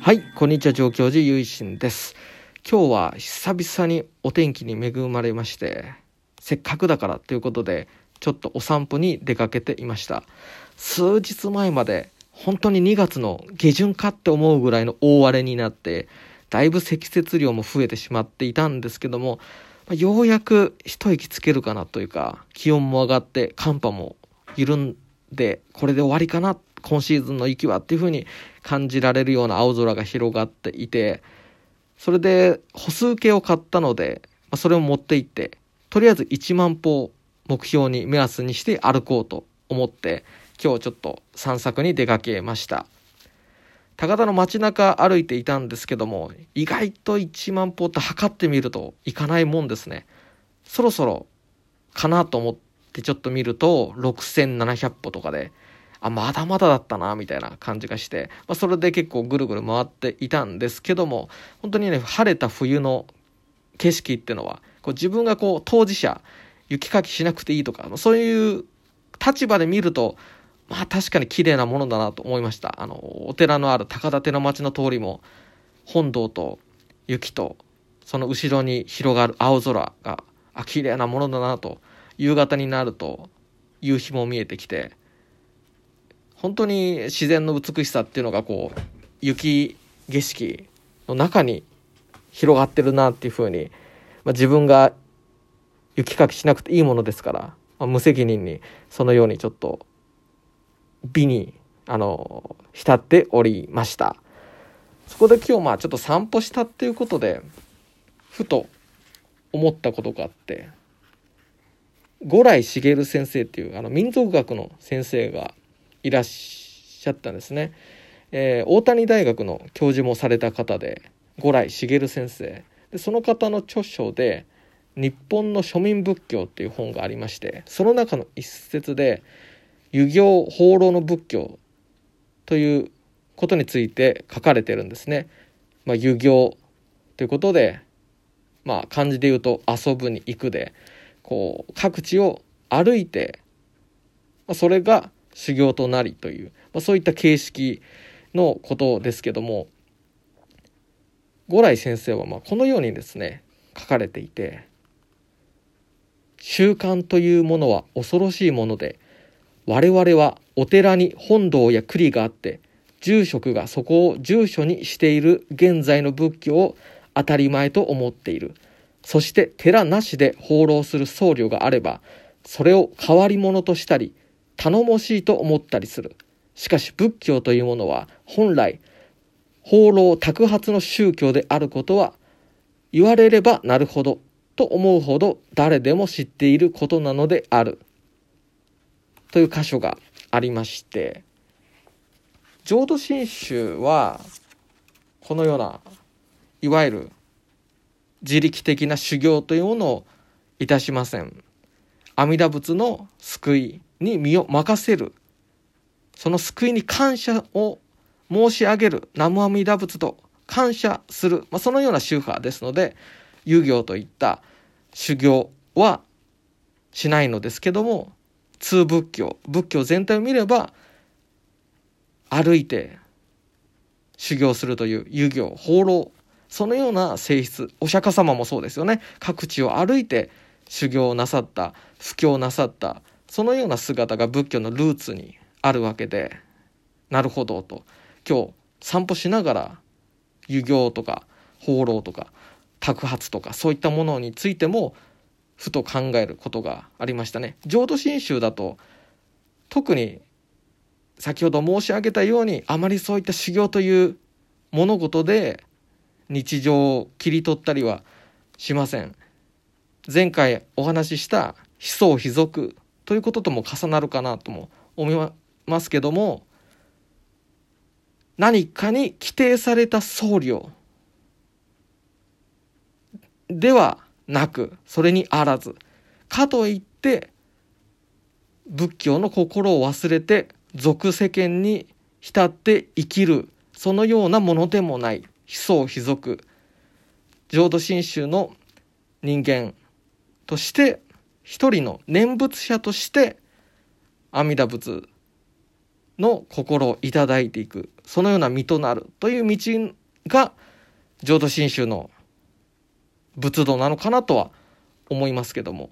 はい、こんにちは、上京寺ゆいしんです。今日は久々にお天気に恵まれまして、せっかくだからということで、ちょっとお散歩に出かけていました。数日前まで本当に2月の下旬かって思うぐらいの大荒れになって、だいぶ積雪量も増えてしまっていたんですけども、ようやく一息つけるかなというか、気温も上がって寒波も緩んで、これで終わりかな、今シーズンの雪はっていう風に感じられるような青空が広がっていて、それで歩数計を買ったので、それを持って行って、とりあえず1万歩目標に目安にして歩こうと思って、今日ちょっと散策に出かけました。高田の街中歩いていたんですけども意外と1万歩って測ってみるといかないもんですね。そろそろかなと思ってちょっと見ると6700歩とかであまだまだだったなみたいな感じがして、まあ、それで結構ぐるぐる回っていたんですけども本当にね晴れた冬の景色っていうのはこう自分がこう当事者雪かきしなくていいとかそういう立場で見るとまあ確かに綺麗なものだなと思いました。あの、お寺のある高田寺町の通りも、本堂と雪と、その後ろに広がる青空が、あ、綺麗なものだなと、夕方になると、夕日も見えてきて、本当に自然の美しさっていうのがこう、雪景色の中に広がってるなっていうふうに、まあ、自分が雪かきしなくていいものですから、まあ、無責任にそのようにちょっと美にあの浸っておりました。そこで今日まあちょっと散歩したっていうことでふと思ったことがあって五来茂先生っていうあの民族学の先生がいらっしゃったんですね、えー、大谷大学の教授もされた方で五来茂先生。でその方の著書で「日本の庶民仏教」っていう本がありましてその中の一節で「遊行放浪の仏教ということについて書かれてるんですね。まあ、遊行ということで、まあ、漢字で言うと遊ぶに行くで。こう各地を歩いて、まあ、それが修行となりという、まあ、そういった形式のことですけども五来先生はまあこのようにですね書かれていて習慣というものは恐ろしいもので我々はお寺に本堂や栗があって住職がそこを住所にしている現在の仏教を当たり前と思っている。そして寺なしで放浪する僧侶があればそれを変わり者としたり頼もしいと思ったりするしかし仏教というものは本来放浪托発の宗教であることは言われればなるほどと思うほど誰でも知っていることなのである。という箇所がありまして浄土真宗はこのようないわゆる自力的な修行というものをいたしません。阿弥陀仏の救いに身を任せる。その救いに感謝を申し上げる。南無阿弥陀仏と感謝する、まあ、そのような宗派ですので遊行といった修行はしないのですけども通仏教。仏教全体を見れば歩いて修行するという遊行放浪そのような性質お釈迦様もそうですよね各地を歩いて修行をなさった布教をなさったそのような姿が仏教のルーツにあるわけでなるほどと今日散歩しながら遊行とか放浪とか托発とかそういったものについてもふと考えることがありましたね。浄土真宗だと特に先ほど申し上げたようにあまりそういった修行という物事で日常を切り取ったりはしません。前回お話しした非相非俗ということとも重なるかなとも思いますけども何かに規定された僧侶ではなくそれにあらずかといって仏教の心を忘れて俗世間に浸って生きるそのようなものでもない非相非俗浄土真宗の人間として一人の念仏者として阿弥陀仏の心をいただいていくそのような身となるという道が浄土真宗の仏道なのかなとは思いますけども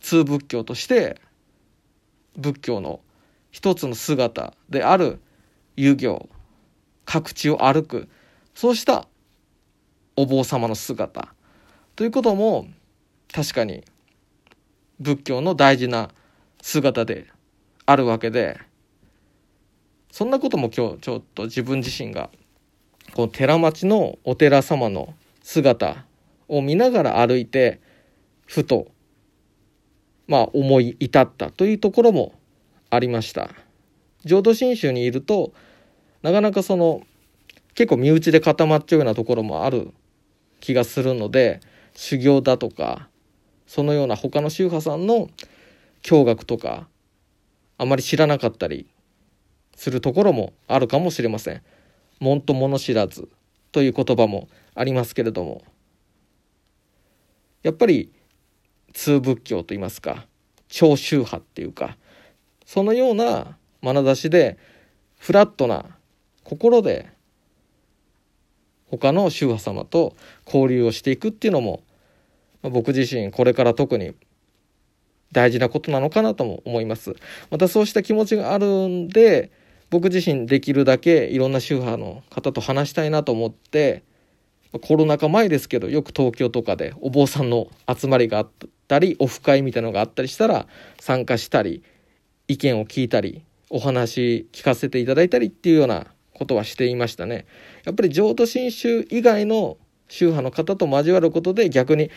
通仏教として仏教の一つの姿である遊行各地を歩くそうしたお坊様の姿。ということも確かに仏教の大事な姿であるわけでそんなことも今日ちょっと自分自身がこの寺町のお寺様の姿を見ながら歩いてふとまあ思い至ったというところもありました。浄土真宗にいるとなかなかその結構身内で固まっちゃうようなところもある気がするので修行だとかそのような他の宗派さんの教学とかあまり知らなかったりするところもあるかもしれません。門と物知らずという言葉もありますけれどもやっぱり通仏教といいますか超宗派っていうかそのような眼差しでフラットな心で他の宗派様と交流をしていくっていうのもま僕自身これから特に大事なことなのかなとも思います。またそうした気持ちがあるんで僕自身できるだけいろんな宗派の方と話したいなと思ってコロナ禍前ですけどよく東京とかでお坊さんの集まりがあったりオフ会みたいなのがあったりしたら参加したり意見を聞いたりお話聞かせていただいたりっていうようなことはしていましたね。やっぱり浄土真宗以外の宗派の方と交わることで逆に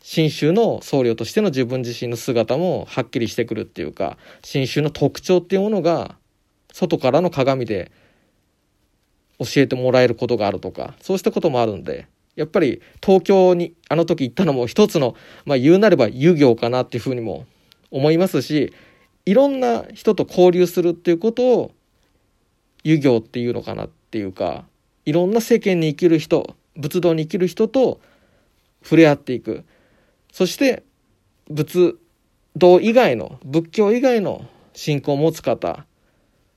真宗の僧侶としての自分自身の姿もはっきりしてくるっていうか真宗の特徴っていうものが外からの鏡で教えてもらえることがあるとかそうしたこともあるんでやっぱり東京にあの時行ったのも一つのまあ言うなれば遊行かなっていうふうにも思いますしいろんな人と交流するっていうことを遊行っていうのかなっていうかいろんな世間に生きる人仏道に生きる人と触れ合っていく。そして仏道以外の仏教以外の信仰を持つ方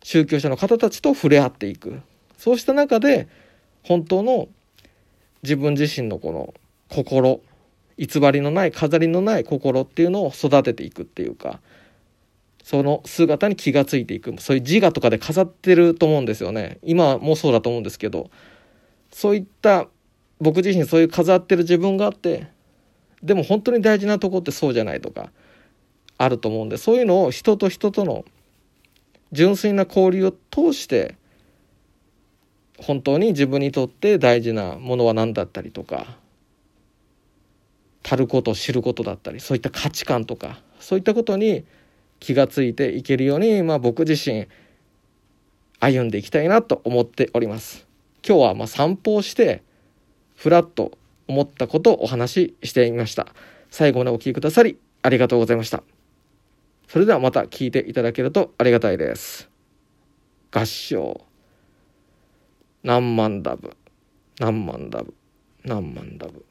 宗教者の方たちと触れ合っていく。そうした中で本当の自分自身のこの心偽りのない飾りのない心っていうのを育てていくっていうかその姿に気がついていく。そういう自我とかで飾ってると思うんですよね。今もそうだと思うんですけど。そういった僕自身そういう飾ってる自分があってでも本当に大事なとこってそうじゃないとかあると思うんでそういうのを人と人との純粋な交流を通して本当に自分にとって大事なものは何だったりとか足ることを知ることだったりそういった価値観とかそういったことに気がついていけるように、まあ、僕自身歩んでいきたいなと思っております。今日はま散歩をしてふらっと思ったことをお話ししてみました。最後までお聴きくださりありがとうございました。それではまた聞いていただけるとありがたいです。合唱。何万ダブ。何万ダブ。何万ダブ。